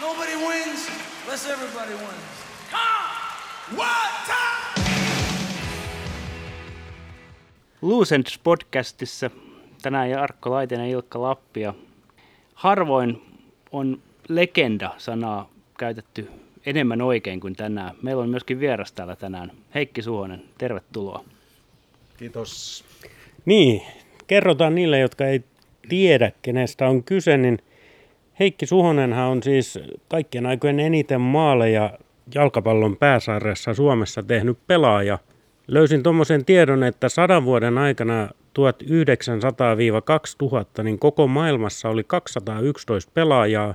Nobody wins unless everybody wins. Come! One time! Lucents podcastissa tänään Jarkko Laitinen ja Ilkka Lappia. Harvoin on legenda-sanaa käytetty enemmän oikein kuin tänään. Meillä on myöskin vieras täällä tänään. Heikki Suhonen, tervetuloa. Kiitos. Niin, kerrotaan niille, jotka ei tiedä, kenestä on kyse, niin Heikki Suhonenhan on siis kaikkien aikojen eniten maaleja jalkapallon pääsarjassa Suomessa tehnyt pelaaja. Löysin tuommoisen tiedon, että sadan vuoden aikana 1900-2000, niin koko maailmassa oli 211 pelaajaa,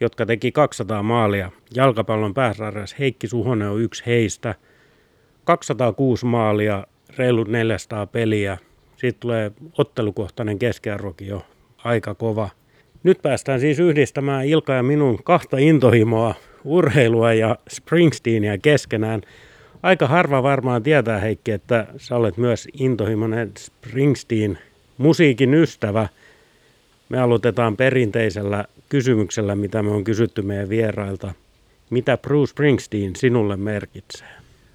jotka teki 200 maalia. Jalkapallon pääsarjassa Heikki Suhonen on yksi heistä. 206 maalia, reilut 400 peliä. Siitä tulee ottelukohtainen keskiarvokin jo aika kova. Nyt päästään siis yhdistämään Ilka ja minun kahta intohimoa, urheilua ja Springsteenia keskenään. Aika harva varmaan tietää Heikki, että sä olet myös intohimoinen Springsteen musiikin ystävä. Me aloitetaan perinteisellä kysymyksellä, mitä me on kysytty meidän vierailta. Mitä Bruce Springsteen sinulle merkitsee?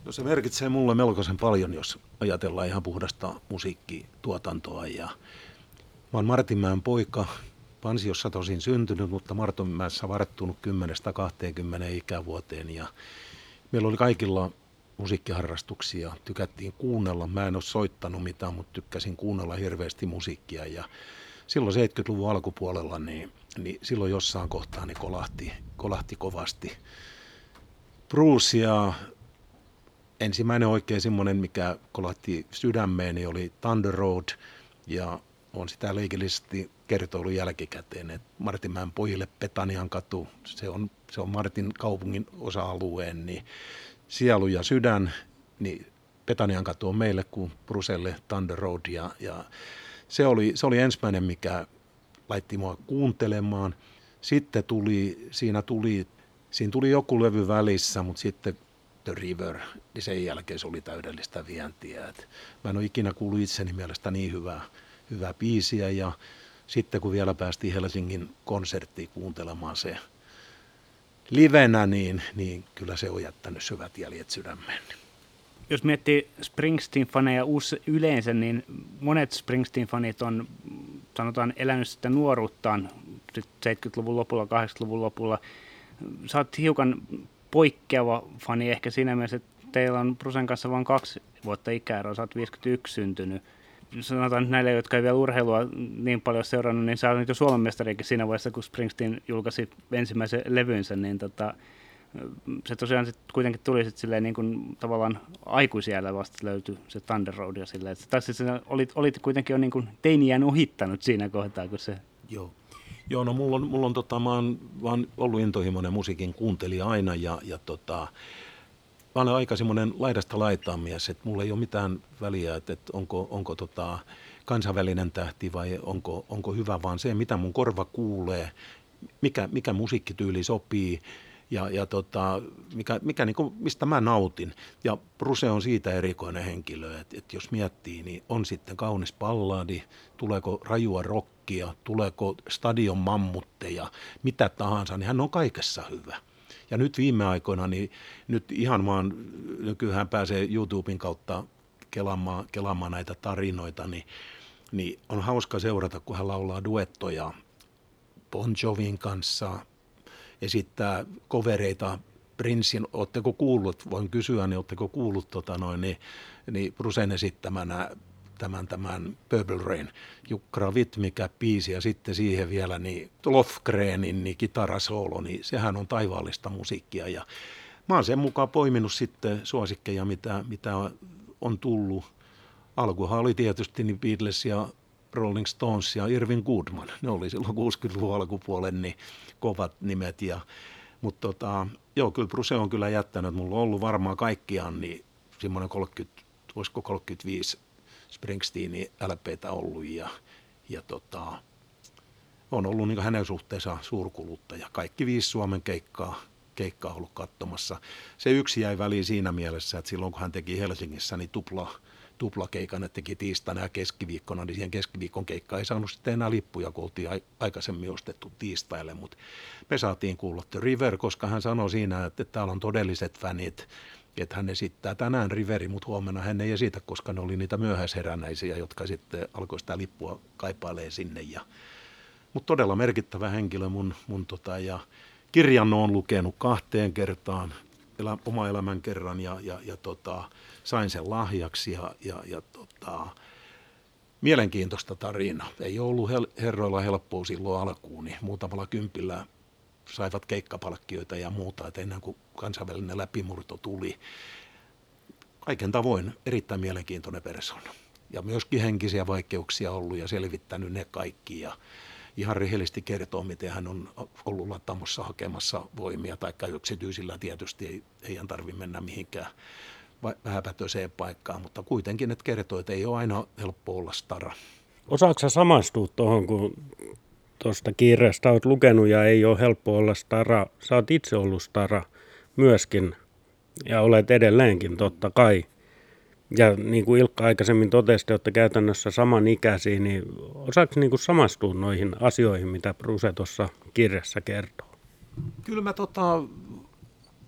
No se merkitsee mulle melkoisen paljon, jos ajatellaan ihan puhdasta musiikkituotantoa. Ja mä oon Martinmäen poika, Pansiossa tosin syntynyt, mutta Martinmäessä varttunut 10-20 ikävuoteen. Ja meillä oli kaikilla musiikkiharrastuksia, tykättiin kuunnella. Mä en ole soittanut mitään, mutta tykkäsin kuunnella hirveästi musiikkia. Ja silloin 70-luvun alkupuolella, niin, niin silloin jossain kohtaa niin kolahti, kolahti kovasti. Bruce ja ensimmäinen oikein semmoinen, mikä kolahti sydämeen, niin oli Thunder Road. Ja on sitä leikillisesti kertoillut jälkikäteen, että Martinmäen pojille Petanian katu, se on, se on Martin kaupungin osa-alueen, niin sielu ja sydän, niin Petanian katu on meille kuin Bruselle Thunder Road ja, ja se, oli, se oli ensimmäinen, mikä laitti mua kuuntelemaan. Sitten tuli, siinä tuli, siinä tuli joku levy välissä, mutta sitten The River, niin sen jälkeen se oli täydellistä vientiä. Et mä en ole ikinä kuullut itseni mielestä niin hyvää, hyvää biisiä ja sitten kun vielä päästiin Helsingin konserttiin kuuntelemaan se livenä, niin, niin kyllä se on jättänyt syvät jäljet sydämeen. Jos miettii Springsteen-faneja yleensä, niin monet Springsteen-fanit on sanotaan elänyt sitä nuoruuttaan 70-luvun lopulla, 80-luvun lopulla. Sä oot hiukan poikkeava fani ehkä siinä mielessä, että teillä on Brusen kanssa vain kaksi vuotta ikäeroa, sä oot 51 syntynyt sanotaan nyt näille, jotka ei vielä urheilua niin paljon seurannut, niin sä olet jo Suomen mestarikin siinä vaiheessa, kun Springsteen julkaisi ensimmäisen levynsä, niin tota, se tosiaan sit kuitenkin tuli sit silleen niin kuin tavallaan aikuisiellä vasta löytyi se Thunder Road ja silleen, että tai siis olit, olit kuitenkin jo niin kuin teiniään ohittanut siinä kohtaa, kun se... Joo. Joo, no mulla on, mulla on tota, mä oon vaan ollut intohimoinen musiikin kuuntelija aina ja, ja tota, mä olen aika semmoinen laidasta laitaan mies, että mulla ei ole mitään väliä, että, että onko, onko tota kansainvälinen tähti vai onko, onko hyvä, vaan se, mitä mun korva kuulee, mikä, mikä musiikkityyli sopii ja, ja tota, mikä, mikä niin kuin, mistä mä nautin. Ja Bruse on siitä erikoinen henkilö, että, että jos miettii, niin on sitten kaunis palladi, tuleeko rajua rockia, tuleeko stadion mammutteja, mitä tahansa, niin hän on kaikessa hyvä. Ja nyt viime aikoina, niin nyt ihan vaan, nykyään pääsee YouTuben kautta kelaamaan, kelaamaan näitä tarinoita, niin, niin on hauska seurata, kun hän laulaa duettoja Bon Jovin kanssa, esittää kovereita Princein, oletteko kuullut, voin kysyä, niin oletteko kuullut tota noin, niin, niin Brusen esittämänä tämän, tämän Purple Rain, Jukka mikä biisi ja sitten siihen vielä niin Lofgrenin niin kitarasoolo, niin sehän on taivaallista musiikkia ja mä oon sen mukaan poiminut sitten suosikkeja, mitä, mitä on tullut. Alkuhan oli tietysti niin Beatles ja Rolling Stones ja Irvin Goodman. Ne oli silloin 60-luvun alkupuolen niin kovat nimet. Ja, mutta tota, joo, kyllä Bruce on kyllä jättänyt. Mulla on ollut varmaan kaikkiaan niin semmoinen 30, voisiko 35 Springsteenin LPtä ollut ja, ja tota, on ollut niin hänen suhteensa suurkuluttaja. Kaikki viisi Suomen keikkaa, keikkaa ollut katsomassa. Se yksi jäi väliin siinä mielessä, että silloin kun hän teki Helsingissä, niin tupla, tuplakeikan, että teki tiistaina ja keskiviikkona, niin siihen keskiviikon keikkaan ei saanut sitten enää lippuja, kun oltiin aikaisemmin ostettu tiistaille, mutta me saatiin kuulla The River, koska hän sanoi siinä, että täällä on todelliset fänit, että hän esittää tänään Riveri, mutta huomenna hän ei esitä, koska ne oli niitä myöhäisherännäisiä, jotka sitten alkoi sitä lippua kaipailee sinne. Ja, mutta todella merkittävä henkilö mun, mun tota, ja kirjan on lukenut kahteen kertaan, elä, oma elämän kerran ja, ja, ja tota, sain sen lahjaksi ja, ja, ja tota, mielenkiintoista tarina. Ei ollut herroilla helppoa silloin alkuun, niin muutamalla kympillä saivat keikkapalkkioita ja muuta, että ennen kuin kansainvälinen läpimurto tuli. Kaiken tavoin erittäin mielenkiintoinen persona. Ja myöskin henkisiä vaikeuksia ollut ja selvittänyt ne kaikki. Ja ihan rehellisesti kertoo, miten hän on ollut Lattamossa hakemassa voimia, tai yksityisillä tietysti ei, ei tarvitse mennä mihinkään vähäpätöiseen paikkaan, mutta kuitenkin, että kertoo, että ei ole aina helppo olla stara. Osaatko samastua tuohon, kun tuosta kirjasta olet lukenut ja ei ole helppo olla stara. Sä oot itse ollut stara myöskin ja olet edelleenkin totta kai. Ja niin kuin Ilkka aikaisemmin totesi, että käytännössä samanikäisiä, niin osaako niin kuin samastua noihin asioihin, mitä Bruse tuossa kirjassa kertoo? Kyllä mä tota,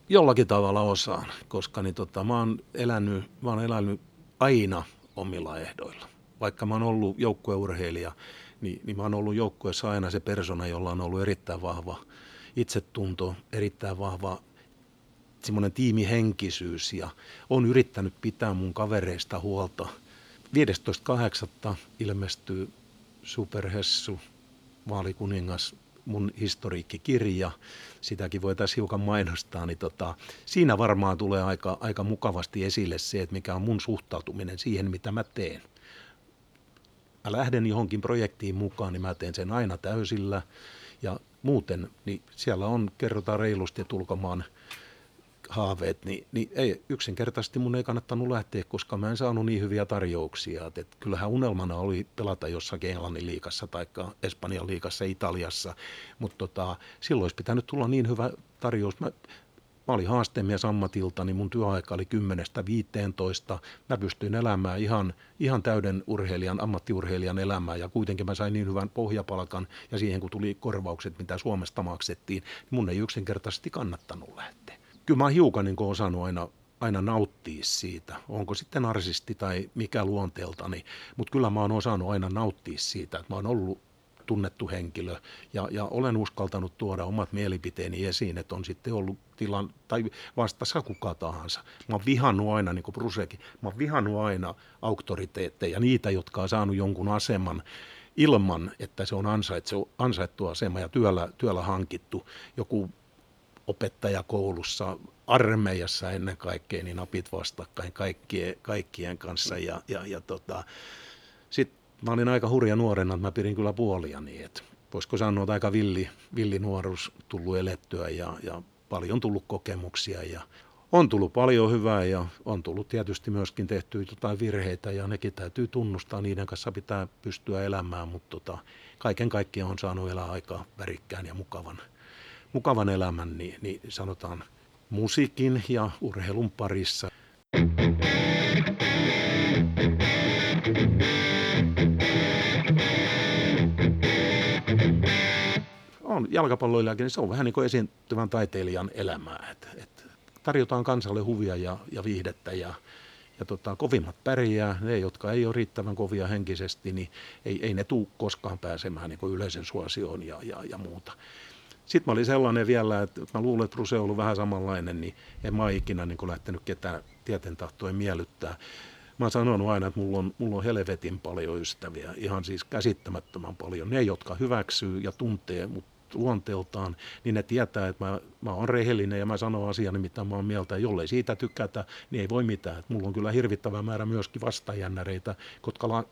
jollakin tavalla osaan, koska niin tota, mä, oon elänyt, mä oon elänyt aina omilla ehdoilla. Vaikka mä oon ollut joukkueurheilija, niin, niin mä oon ollut joukkueessa aina se persona, jolla on ollut erittäin vahva itsetunto, erittäin vahva semmoinen tiimihenkisyys ja on yrittänyt pitää mun kavereista huolta. 15.8. ilmestyy Superhessu, vaalikuningas, mun historiikkikirja, sitäkin voitaisiin hiukan mainostaa, niin tota, siinä varmaan tulee aika, aika mukavasti esille se, että mikä on mun suhtautuminen siihen, mitä mä teen mä lähden johonkin projektiin mukaan, niin mä teen sen aina täysillä. Ja muuten, niin siellä on, kerrotaan reilusti, että ulkomaan haaveet, niin, niin ei, yksinkertaisesti mun ei kannattanut lähteä, koska mä en saanut niin hyviä tarjouksia. Et, et kyllähän unelmana oli pelata jossakin Englannin liikassa tai Espanjan liikassa Italiassa, mutta tota, silloin olisi pitänyt tulla niin hyvä tarjous. Mä, Mä olin haastemies niin mun työaika oli 10-15. Mä pystyin elämään ihan, ihan täyden urheilijan, ammattiurheilijan elämää ja kuitenkin mä sain niin hyvän pohjapalkan ja siihen kun tuli korvaukset, mitä Suomesta maksettiin, niin mun ei yksinkertaisesti kannattanut lähteä. Kyllä mä oon hiukan niin osannut aina aina nauttia siitä, onko sitten narsisti tai mikä luonteeltani, mutta kyllä mä oon osannut aina nauttia siitä, että mä oon ollut tunnettu henkilö ja, ja olen uskaltanut tuoda omat mielipiteeni esiin, että on sitten ollut tilan, tai vastassa kuka tahansa. Mä oon vihannut aina, niin kuin Brusekin, mä oon vihannut aina auktoriteetteja, niitä, jotka on saanut jonkun aseman ilman, että se on ansaittu, ansaittu asema ja työllä, työllä hankittu. Joku opettaja koulussa, armeijassa ennen kaikkea, niin napit vastakkain kaikkien, kaikkien kanssa. Ja, ja, ja tota, mä olin aika hurja nuorena, että mä pidin kyllä puolia niin, että voisiko sanoa, että aika villi, villi nuoruus tullut elettyä ja, ja paljon tullut kokemuksia ja on tullut paljon hyvää ja on tullut tietysti myöskin tehty jotain virheitä ja nekin täytyy tunnustaa, niiden kanssa pitää pystyä elämään, mutta tota, kaiken kaikkiaan on saanut elää aika värikkään ja mukavan, mukavan elämän, niin, niin sanotaan musiikin ja urheilun parissa. Jalkapalloilijakin, niin se on vähän niin kuin esiintyvän taiteilijan elämää. Et, et tarjotaan kansalle huvia ja, ja viihdettä ja, ja tota, kovimmat pärjää. Ne, jotka ei ole riittävän kovia henkisesti, niin ei, ei ne tule koskaan pääsemään niin kuin yleisen suosioon ja, ja, ja muuta. Sitten mä olin sellainen vielä, että mä luulen, että Ruse on ollut vähän samanlainen, niin en mä ikinä niin lähtenyt ketään tieten tahtoen miellyttää. Mä oon sanonut aina, että mulla on, mulla on helvetin paljon ystäviä, ihan siis käsittämättömän paljon. Ne, jotka hyväksyy ja tuntee mut luonteeltaan, niin ne tietää, että mä, mä oon rehellinen ja mä sanon asiani, mitä mä oon mieltä. Jollei siitä tykätä, niin ei voi mitään. Et mulla on kyllä hirvittävä määrä myöskin vastajännäreitä, jotka, la,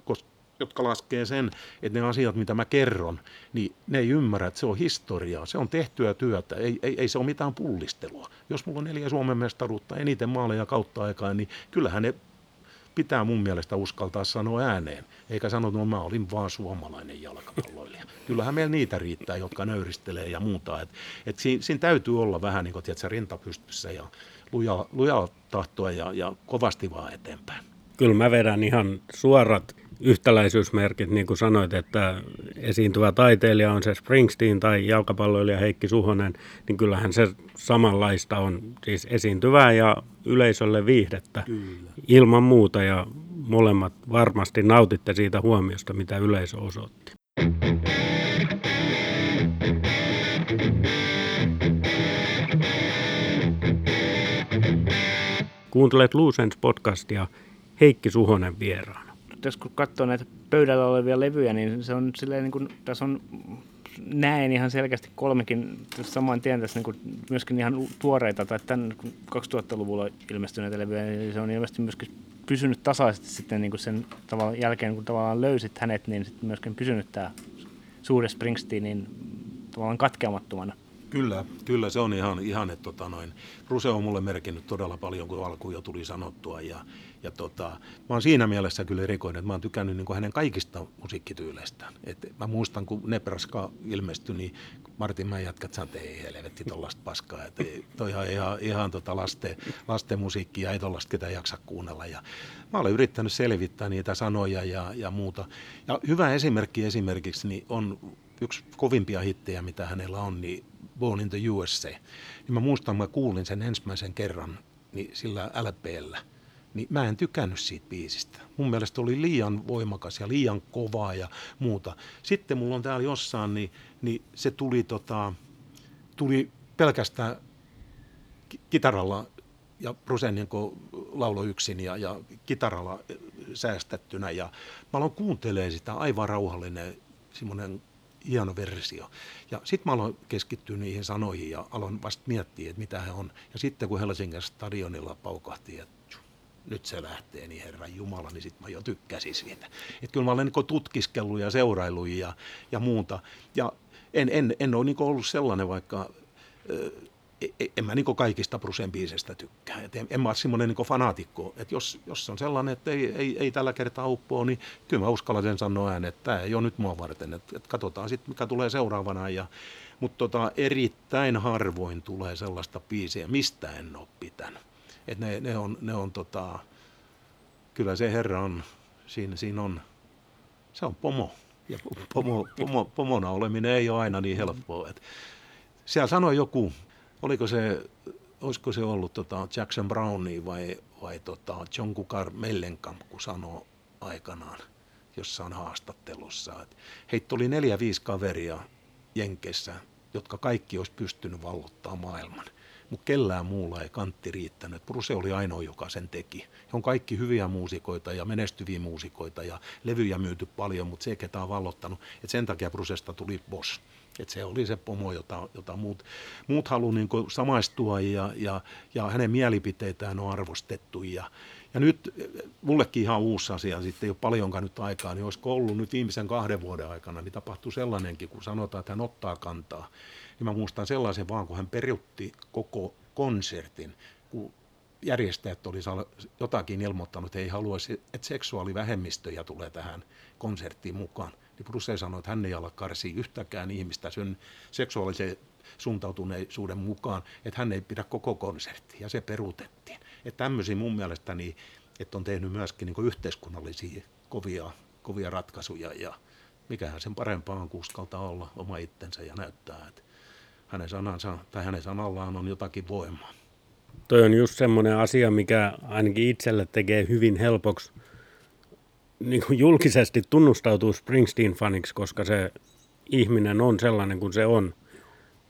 jotka laskee sen, että ne asiat, mitä mä kerron, niin ne ei ymmärrä, että se on historiaa, se on tehtyä työtä, ei, ei, ei se ole mitään pullistelua. Jos mulla on neljä Suomen mestaruutta, eniten maaleja kautta aikaa, niin kyllähän ne pitää mun mielestä uskaltaa sanoa ääneen, eikä sanoa, että no, mä olin vaan suomalainen jalkapalloilija. Kyllähän meillä niitä riittää, jotka nöyristelee ja muuta. Et, et siinä, siinä täytyy olla vähän niin kuin, tiedätkö, rinta pystyssä ja luja, luja tahtoa ja, ja kovasti vaan eteenpäin. kyllä mä vedän ihan suorat yhtäläisyysmerkit, niin kuin sanoit, että esiintyvä taiteilija on se Springsteen tai jalkapalloilija Heikki Suhonen, niin kyllähän se samanlaista on, siis esiintyvää ja yleisölle viihdettä Kyllä. ilman muuta ja molemmat varmasti nautitte siitä huomiosta, mitä yleisö osoitti. Kuuntelet Luusens podcastia Heikki Suhonen vieraana. Tässä kun katsoo näitä pöydällä olevia levyjä, niin se on silleen niin kuin, tässä on näen ihan selkeästi kolmekin saman tien tässä niin myöskin ihan tuoreita tai tämän 2000-luvulla ilmestyneitä levyjä, niin se on ilmeisesti myöskin pysynyt tasaisesti sitten niin kuin sen tavallaan jälkeen, kun tavallaan löysit hänet, niin sitten myöskin pysynyt tämä suuri Springsteenin tavallaan katkeamattomana. Kyllä, kyllä se on ihan, ihan että tota noin, Ruse on mulle merkinnyt todella paljon, kun alkuun jo tuli sanottua. Ja, ja tota, mä oon siinä mielessä kyllä erikoinen, että mä oon tykännyt niin hänen kaikista musiikkityyleistään. Et mä muistan, kun Nebraska ilmestyi, niin Martin mä jatkat, että ei helvetti tollasta paskaa. Että toi on ihan, ihan tota lasten, lasten musiikkia, ei tollasta ketään jaksa kuunnella. Ja mä olen yrittänyt selvittää niitä sanoja ja, ja muuta. Ja hyvä esimerkki esimerkiksi niin on yksi kovimpia hittejä, mitä hänellä on, niin Born in the USA. Niin mä muistan, mä kuulin sen ensimmäisen kerran niin sillä LPllä. Niin mä en tykännyt siitä biisistä. Mun mielestä oli liian voimakas ja liian kovaa ja muuta. Sitten mulla on täällä jossain, niin, niin se tuli, tota, tuli pelkästään kitaralla ja Brusenjenko laulo yksin ja, ja kitaralla säästettynä. Ja mä aloin kuuntelemaan sitä aivan rauhallinen semmoinen hieno versio. Ja sitten mä aloin keskittyä niihin sanoihin ja aloin vasta miettiä, että mitä he on. Ja sitten kun Helsingin stadionilla paukahti, että nyt se lähtee, niin Herran Jumala, niin sitten mä jo tykkäsin siitä. Että kyllä mä olen niin tutkiskellut ja seuraillut ja, ja muuta. Ja en, en, en ole niin ollut sellainen, vaikka en mä niin kaikista Brusen biisestä tykkää. Et en, en mä ole semmoinen niin fanaatikko, että jos, jos on sellainen, että ei, ei, ei tällä kertaa uppoa, niin kyllä mä uskallan sen sanoa ääneen, että tämä ei ole nyt mua varten. Et, et katsotaan sitten, mikä tulee seuraavana. Ja, mutta tota, erittäin harvoin tulee sellaista biisiä, mistä en ole pitänyt. Et ne, ne on, ne on tota, kyllä se herra on, siinä, siinä on, se on pomo. Ja pomo, pomo, pomona oleminen ei ole aina niin helppoa. Et siellä sanoi joku oliko se, olisiko se ollut tota Jackson Browni vai, vai tota John Kukar Mellenkamp, kun sanoi aikanaan jossain haastattelussa, että heitä oli neljä, viisi kaveria Jenkeissä, jotka kaikki olisi pystynyt vallottaa maailman. Mutta kellään muulla ei kantti riittänyt. Bruse oli ainoa, joka sen teki. He on kaikki hyviä muusikoita ja menestyviä muusikoita ja levyjä myyty paljon, mutta se, ketä on vallottanut, että sen takia Brusesta tuli boss. Että se oli se pomo, jota, jota muut, muut halusivat niin samaistua ja, ja, ja hänen mielipiteitään on arvostettu. Ja, ja nyt mullekin ihan uusi asia, sitten ei ole paljonkaan nyt aikaa, niin olisiko ollut nyt viimeisen kahden vuoden aikana, niin tapahtui sellainenkin, kun sanotaan, että hän ottaa kantaa. Niin mä muistan sellaisen vaan, kun hän perutti koko konsertin, kun järjestäjät oli jotakin ilmoittanut, että ei haluaisi, että seksuaalivähemmistöjä tulee tähän konserttiin mukaan niin Bruce sanoi, että hän ei ala karsia yhtäkään ihmistä sen seksuaalisen suuntautuneisuuden mukaan, että hän ei pidä koko konserttia, ja se peruutettiin. Että tämmöisiä mun mielestäni, että on tehnyt myöskin niin yhteiskunnallisia kovia, kovia ratkaisuja, ja mikähän sen parempaa on kuskalta olla oma itsensä ja näyttää, että hänen sanansa tai hänen sanallaan on jotakin voimaa. Toi on just semmoinen asia, mikä ainakin itselle tekee hyvin helpoksi niin kuin julkisesti tunnustautuu Springsteen-faniksi, koska se ihminen on sellainen kuin se on.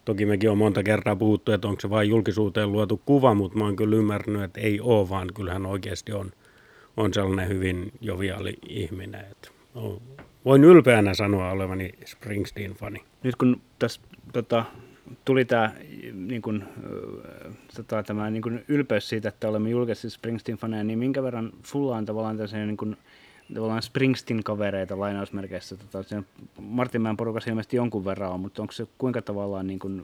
Toki mekin on monta kertaa puhuttu, että onko se vain julkisuuteen luotu kuva, mutta mä oon kyllä ymmärtänyt, että ei ole, vaan kyllähän oikeasti on, on sellainen hyvin joviaali ihminen. Että voin ylpeänä sanoa olevani Springsteen-fani. Nyt kun tässä tota, tuli tämä, niin kun, tota, tämä niin kun ylpeys siitä, että olemme julkisesti Springsteen-faneja, niin minkä verran sulla on tavallaan tällaisen niin kun, tavallaan Springsteen-kavereita lainausmerkeissä. Tota, Martinmäen porukassa ilmeisesti jonkun verran on, mutta onko se kuinka tavallaan niin kuin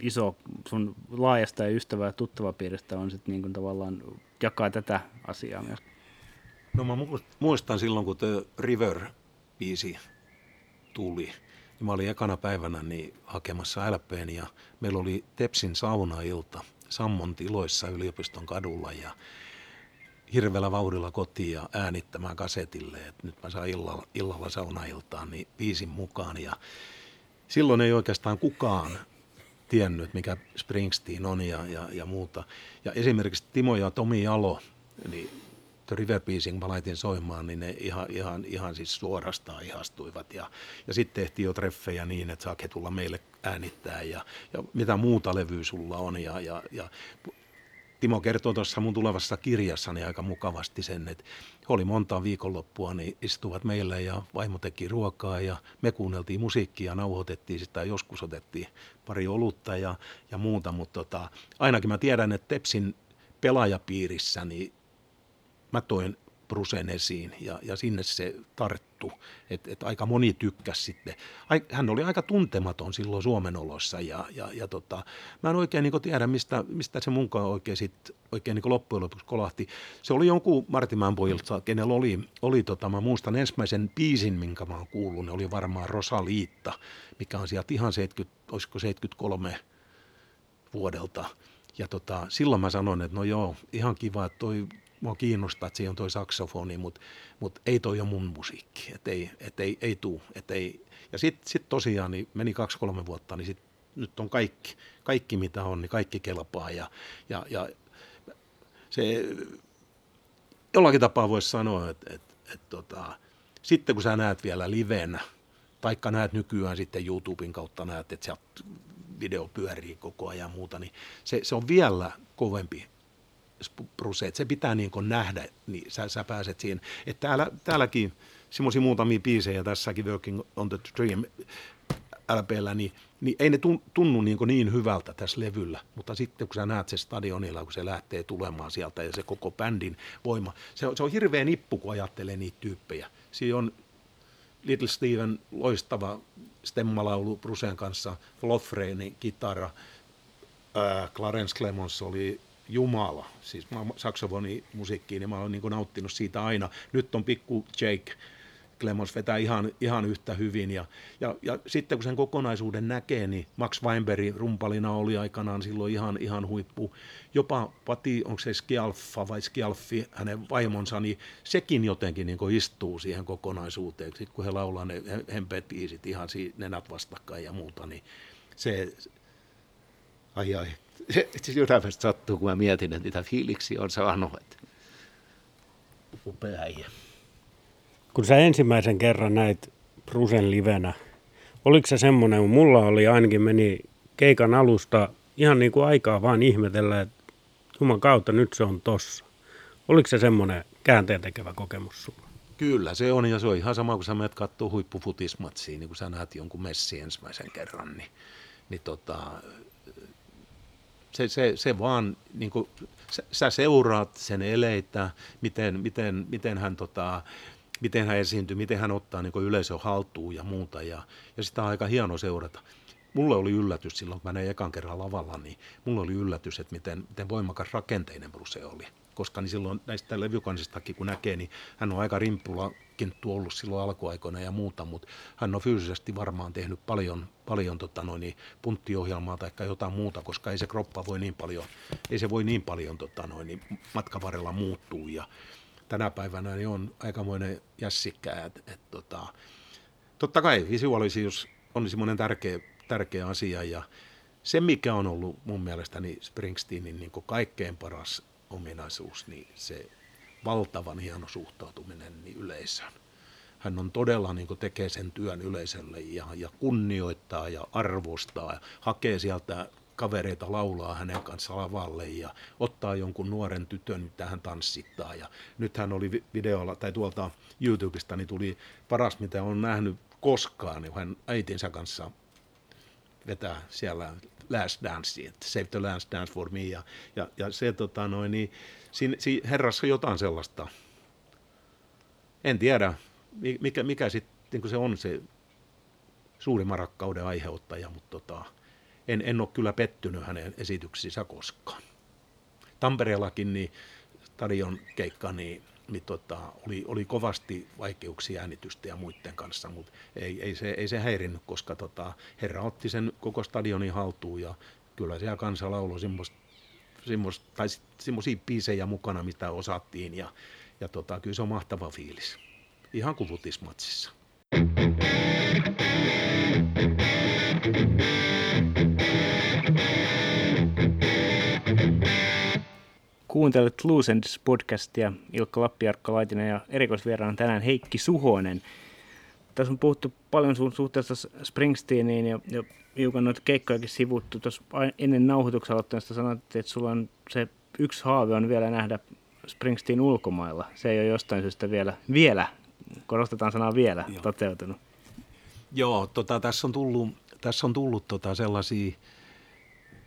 iso sun laajasta ja ystävää ja tuttava piiristä on sitten niin kuin tavallaan jakaa tätä asiaa myös? No mä muistan silloin, kun The River-biisi tuli, niin mä olin ekana päivänä niin hakemassa LPn ja meillä oli Tepsin saunailta Sammon tiloissa yliopiston kadulla ja hirveällä vauhdilla kotiin ja äänittämään kasetille, että nyt mä saan illalla, illalla saunailtaan niin biisin mukaan. Ja silloin ei oikeastaan kukaan tiennyt, mikä Springsteen on ja, ja, ja muuta. Ja esimerkiksi Timo ja Tomi Jalo, niin The River Piecing mä laitin soimaan, niin ne ihan, ihan, ihan siis suorastaan ihastuivat. Ja, ja sitten tehtiin jo treffejä niin, että saake tulla meille äänittää ja, ja mitä muuta levyä sulla on. Ja, ja, ja Timo kertoo tuossa mun tulevassa kirjassani aika mukavasti sen, että oli monta viikonloppua, niin istuvat meillä ja vaimo teki ruokaa ja me kuunneltiin musiikkia, nauhoitettiin sitä, joskus otettiin pari olutta ja, ja muuta, mutta tota, ainakin mä tiedän, että Tepsin pelaajapiirissä niin mä toin Brusen esiin ja, ja sinne se tarttu, että et aika moni tykkäsi sitten. Hän oli aika tuntematon silloin Suomen olossa ja, ja, ja tota, mä en oikein niin tiedä, mistä, mistä se munkaan oikein, sit, oikein niin loppujen lopuksi kolahti. Se oli jonkun Martimaan pojilta, kenellä oli, oli tota, mä muistan ensimmäisen biisin, minkä mä oon kuullut, ne oli varmaan Rosaliitta, mikä on sieltä ihan 70, olisiko 73 vuodelta. Ja tota, silloin mä sanoin, että no joo, ihan kiva, että toi mua kiinnostaa, että siinä on toi saksofoni, mutta mut ei toi ole mun musiikki, että ei, et ei, ei tuu. Et ei. Ja sitten sit tosiaan niin meni kaksi-kolme vuotta, niin sit, nyt on kaikki, kaikki mitä on, niin kaikki kelpaa ja, ja, ja se jollakin tapaa voisi sanoa, että, että, että tota, sitten kun sä näet vielä livenä, taikka näet nykyään sitten YouTuben kautta näet, että sieltä video pyörii koko ajan ja muuta, niin se, se on vielä kovempi Bruce, että se pitää niin nähdä, niin sä, sä pääset siihen. Että täällä, täälläkin semmoisia muutamia biisejä tässäkin Working on the Dream LPllä, niin, niin ei ne tunnu niin, niin hyvältä tässä levyllä, mutta sitten kun sä näet se stadionilla, kun se lähtee tulemaan sieltä ja se koko bändin voima, se on, se on hirveä nippu, kun ajattelee niitä tyyppejä. Siinä on Little Steven loistava stemmalaulu Bruceen kanssa, Lofreini kitara, ää, Clarence Clemons oli Jumala, siis saksofonimusiikkiin, ja mä olen niin nauttinut siitä aina. Nyt on pikku Jake Clemons vetää ihan, ihan yhtä hyvin. Ja, ja, ja, sitten kun sen kokonaisuuden näkee, niin Max Weinberg rumpalina oli aikanaan silloin ihan, ihan huippu. Jopa Pati, onko se Skialfa vai Skialfi, hänen vaimonsa, niin sekin jotenkin niin istuu siihen kokonaisuuteen. Sitten kun he laulaa ne hempeet biisit ihan nenät vastakkain ja muuta, niin se, ai ai, se, se sydämestä sattuu, kun mä mietin, että niitä fiiliksi on saanut. Että upea äijä. Kun sä ensimmäisen kerran näit Brusen livenä, oliko se semmoinen, mulla oli ainakin meni keikan alusta ihan niin kuin aikaa vaan ihmetellä, että Juman kautta nyt se on tossa. Oliko se semmoinen käänteen tekevä kokemus sulla? Kyllä se on ja se on ihan sama kuin sä menet katsoa huippufutismatsiin, niin kun sä näet jonkun messi ensimmäisen kerran, niin, niin tota, se, se, se vaan, niin kuin, sä, sä seuraat sen eleitä, miten, miten, miten hän tota, miten hän esiintyy, miten hän ottaa niin yleisön haltuun ja muuta. Ja, ja sitä on aika hieno seurata. Mulle oli yllätys silloin, kun mä näin ekan kerran lavalla, niin mulle oli yllätys, että miten, miten voimakas rakenteinen Bruce oli. Koska niin silloin näistä levykansistakin kun näkee, niin hän on aika rimpula kinttu ollut silloin alkuaikoina ja muuta, mutta hän on fyysisesti varmaan tehnyt paljon, paljon tota noin, niin punttiohjelmaa tai jotain muuta, koska ei se kroppa voi niin paljon, ei se voi niin paljon tota noin, niin matkan varrella muuttuu ja tänä päivänä niin on aikamoinen jässikkä, että et, tota, totta kai visuaalisuus on semmoinen tärkeä, tärkeä asia. Ja se, mikä on ollut mun mielestäni Springsteenin niin kaikkein paras ominaisuus, niin se valtavan hieno suhtautuminen niin yleisöön. Hän on todella niin tekee sen työn yleisölle ja, ja kunnioittaa ja arvostaa ja hakee sieltä kavereita laulaa hänen kanssa lavalle ja ottaa jonkun nuoren tytön, mitä hän tanssittaa. Ja nyt hän oli videolla, tai tuolta YouTubesta, niin tuli paras, mitä on nähnyt koskaan, niin hän äitinsä kanssa vetää siellä Last Dance, Save the Last Dance for Me. Ja, ja, ja se tota noin, niin, siinä, siinä herrassa jotain sellaista. En tiedä, mikä, mikä sitten niin se on se suurimman rakkauden aiheuttaja, mutta tota, en, en ole kyllä pettynyt hänen esityksiinsä koskaan. Tampereellakin niin stadion keikka, niin, niin tota, oli, oli, kovasti vaikeuksia äänitystä ja muiden kanssa, mutta ei, ei, se, ei se häirinnyt, koska tota, herra otti sen koko stadionin haltuun ja kyllä siellä kansa lauloi semmoista semmos, semmoisia biisejä mukana, mitä osattiin ja, ja tota, kyllä se on mahtava fiilis. Ihan kuin futismatsissa. Kuuntelet Loose Ends podcastia, Ilkka Lappi, Jarkko Laitinen ja erikoisvieraana tänään Heikki Suhonen. Tässä on puhuttu paljon sun suhteessa Springsteeniin ja, ja hiukan noita keikkojakin sivuttu. Tuossa ennen nauhoituksen aloittamista sanoit, että sulla on se yksi haave on vielä nähdä Springsteen ulkomailla. Se ei ole jostain syystä vielä, vielä korostetaan sanaa vielä, Joo. toteutunut. Joo, tota, tässä on tullut, tässä on tullut tota sellaisia,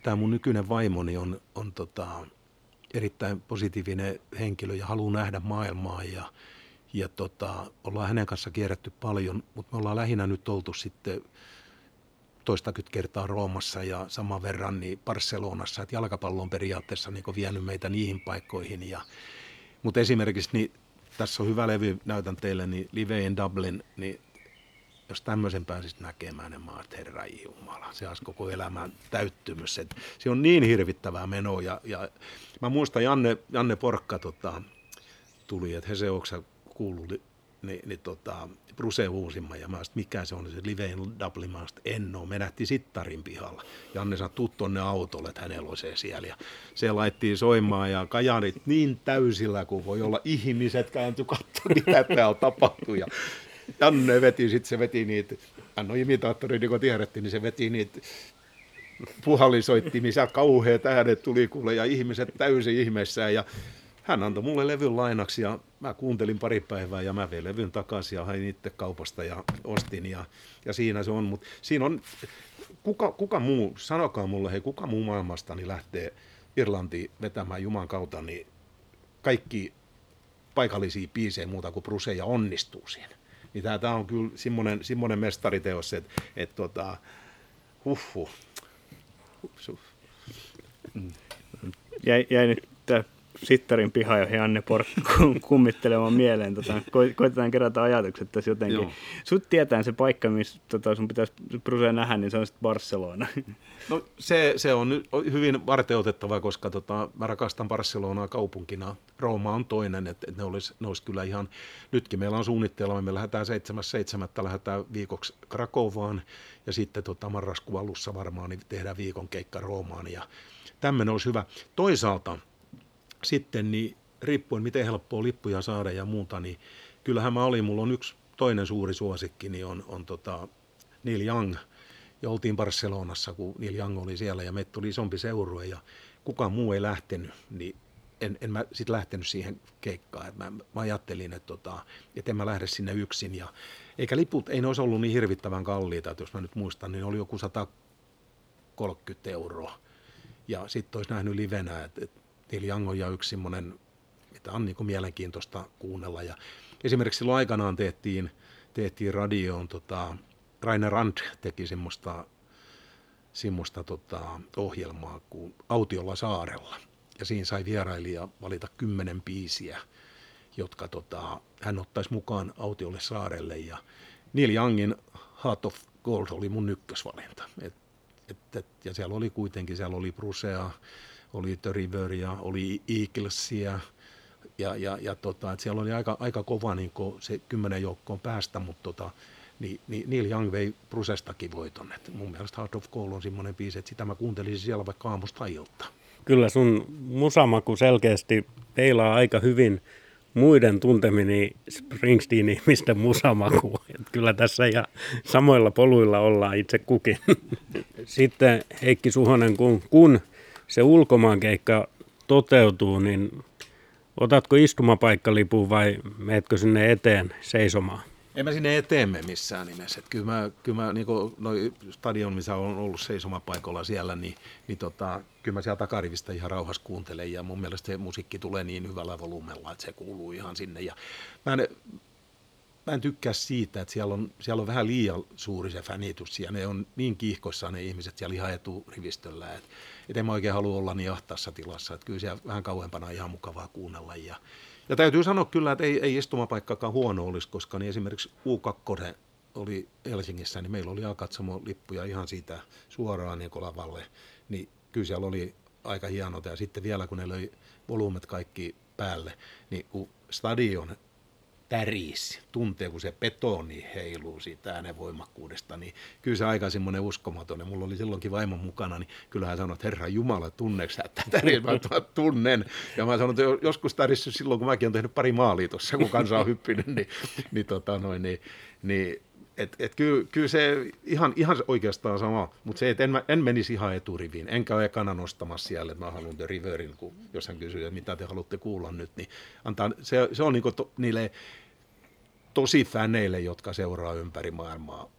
tämä mun nykyinen vaimoni on, on tota, erittäin positiivinen henkilö ja haluaa nähdä maailmaa ja, ja tota, ollaan hänen kanssa kierretty paljon, mutta me ollaan lähinnä nyt oltu sitten toistakymmentä kertaa Roomassa ja saman verran niin Barcelonassa, että jalkapallo on periaatteessa niin vienyt meitä niihin paikkoihin. Ja, mutta esimerkiksi niin, tässä on hyvä levy, näytän teille, niin Live in Dublin, niin jos tämmöisen pääsisi näkemään, niin mä että herra Jumala, se olisi koko elämän täyttymys. Et se on niin hirvittävää menoa ja, ja mä muistan Janne, Janne Porkka tota, tuli, että he se kuuluu niin, niin tota, Bruse Uusimma ja mä sanoin, mikä se on se Live in Dublin, mä sanoin, en ole, me nähtiin Sittarin pihalla. Janne sanoi, tuu tonne autolle, että hänellä se siellä. Ja se laittiin soimaan ja kajanit niin täysillä kuin voi olla ihmiset kääntyi katsomaan, mitä täällä tapahtuu. Ja Janne veti, sitten se veti niitä, hän on imitaattori, niin kuin tiedettiin, niin se veti niitä puhallisoittimisia, kauheat äänet tuli kuule ja ihmiset täysin ihmeissään ja hän antoi mulle levyn lainaksi ja mä kuuntelin pari päivää ja mä vein levyn takaisin ja hain itse kaupasta ja ostin ja, ja siinä se on. Mutta siinä on, kuka, kuka muu, sanokaa mulle, hei, kuka muu maailmastani lähtee Irlantiin vetämään Juman kautta, niin kaikki paikallisia biisejä muuta kuin Bruce ja onnistuu siinä. Niin tämä on kyllä semmoinen, semmoinen mestariteos, että et tota, huhhuh. Jäi, jäi nyt tämä Sittarin piha ja Janne Pork kummittelemaan mieleen. Tota, koitetaan kerätä ajatukset tässä jotenkin. Joo. Sut tietää se paikka, missä tota, sun pitäisi Brusea nähdä, niin se on sitten Barcelona. No se, se on hyvin varteutettava, koska tota, mä rakastan Barcelonaa kaupunkina. Rooma on toinen, että et ne olisi olis kyllä ihan, nytkin meillä on suunnitteilla, me lähdetään 7.7. lähdetään viikoksi Krakovaan ja sitten tota, marraskuun alussa varmaan niin tehdään viikon keikka Roomaan ja tämmöinen olisi hyvä. Toisaalta sitten niin riippuen miten helppoa lippuja saada ja muuta, niin kyllähän mä olin, mulla on yksi toinen suuri suosikki, niin on, on tota Neil Young. Ja oltiin Barcelonassa, kun Neil Young oli siellä ja meitä tuli isompi seurue ja kukaan muu ei lähtenyt, niin en, en mä sitten lähtenyt siihen keikkaan. Mä, mä ajattelin, että, tota, että en mä lähde sinne yksin. Ja, eikä liput, ei ne olisi ollut niin hirvittävän kalliita, että jos mä nyt muistan, niin oli joku 130 euroa. Ja sitten olisi nähnyt livenä, että, että Neil Young on ja yksi semmoinen, mitä on niin kuin mielenkiintoista kuunnella. Ja esimerkiksi silloin aikanaan tehtiin, tehtiin radioon, tota, Rainer Rand teki semmoista, semmoista tota, ohjelmaa kuin Autiolla saarella. Ja siinä sai vierailija valita kymmenen biisiä, jotka tota, hän ottaisi mukaan Autiolle saarelle. Ja Neil Youngin Heart of Gold oli mun ykkösvalinta. Et, et, et, ja siellä oli kuitenkin, siellä oli Brusea, oli The Riveria, oli Eaglesia, ja, ja, ja tota, että siellä oli aika, aika kova niin se kymmenen joukkoon päästä, mutta tota, niin, niin Neil Young vei Brusestakin voiton. Et mun mielestä Heart of Gold on semmoinen biisi, että sitä mä kuuntelisin siellä vaikka aamusta ilta. Kyllä sun musamaku selkeästi peilaa aika hyvin muiden tuntemini Springsteen-ihmisten musamaku. Et kyllä tässä ja samoilla poluilla ollaan itse kukin. Sitten Heikki Suhonen, kun, kun se ulkomaankeikka toteutuu, niin otatko istumapaikkalipun vai meetkö sinne eteen seisomaan? En mä sinne eteemme missään nimessä. Että kyllä mä, kyllä mä niin noi stadion, missä on ollut seisomapaikalla siellä, niin, niin tota, kyllä mä siellä takarivistä ihan rauhassa kuuntelen. Ja mun mielestä se musiikki tulee niin hyvällä volumella, että se kuuluu ihan sinne. Ja mä en, mä en tykkää siitä, että siellä on, siellä on vähän liian suuri se fänitys. Ja ne on niin kiihkoissaan ne ihmiset siellä ihan eturivistöllä, että et en mä oikein halua olla niin ahtaassa tilassa, että kyllä siellä vähän kauempana on ihan mukavaa kuunnella. Ja, ja täytyy sanoa kyllä, että ei, ei istumapaikkaakaan huono olisi, koska niin esimerkiksi U2 oli Helsingissä, niin meillä oli katsomo lippuja ihan siitä suoraan niin lavalle, niin kyllä siellä oli aika hienota. Ja sitten vielä kun ne löi volyymet kaikki päälle, niin kun stadion täris, tuntee kun se betoni heiluu siitä äänenvoimakkuudesta, niin kyllä se aika semmoinen uskomaton. Ja mulla oli silloinkin vaimon mukana, niin kyllä hän sanoi, että herra Jumala, tunneeko että täris? Mä tunnen. Ja mä sanoin, että joskus täris silloin, kun mäkin olen tehnyt pari maalia tuossa, kun kansa on hyppinyt, niin, niin, tota noin, niin, niin et, et kyllä, kyllä se ihan, ihan oikeastaan sama, mutta se, että en, en menisi ihan eturiviin, enkä ole ekana nostamassa siellä, että mä haluan The Riverin, kun, jos hän kysyy, että mitä te haluatte kuulla nyt, niin antaa, se, se on niin to, niille tosi fäneille, jotka seuraa ympäri maailmaa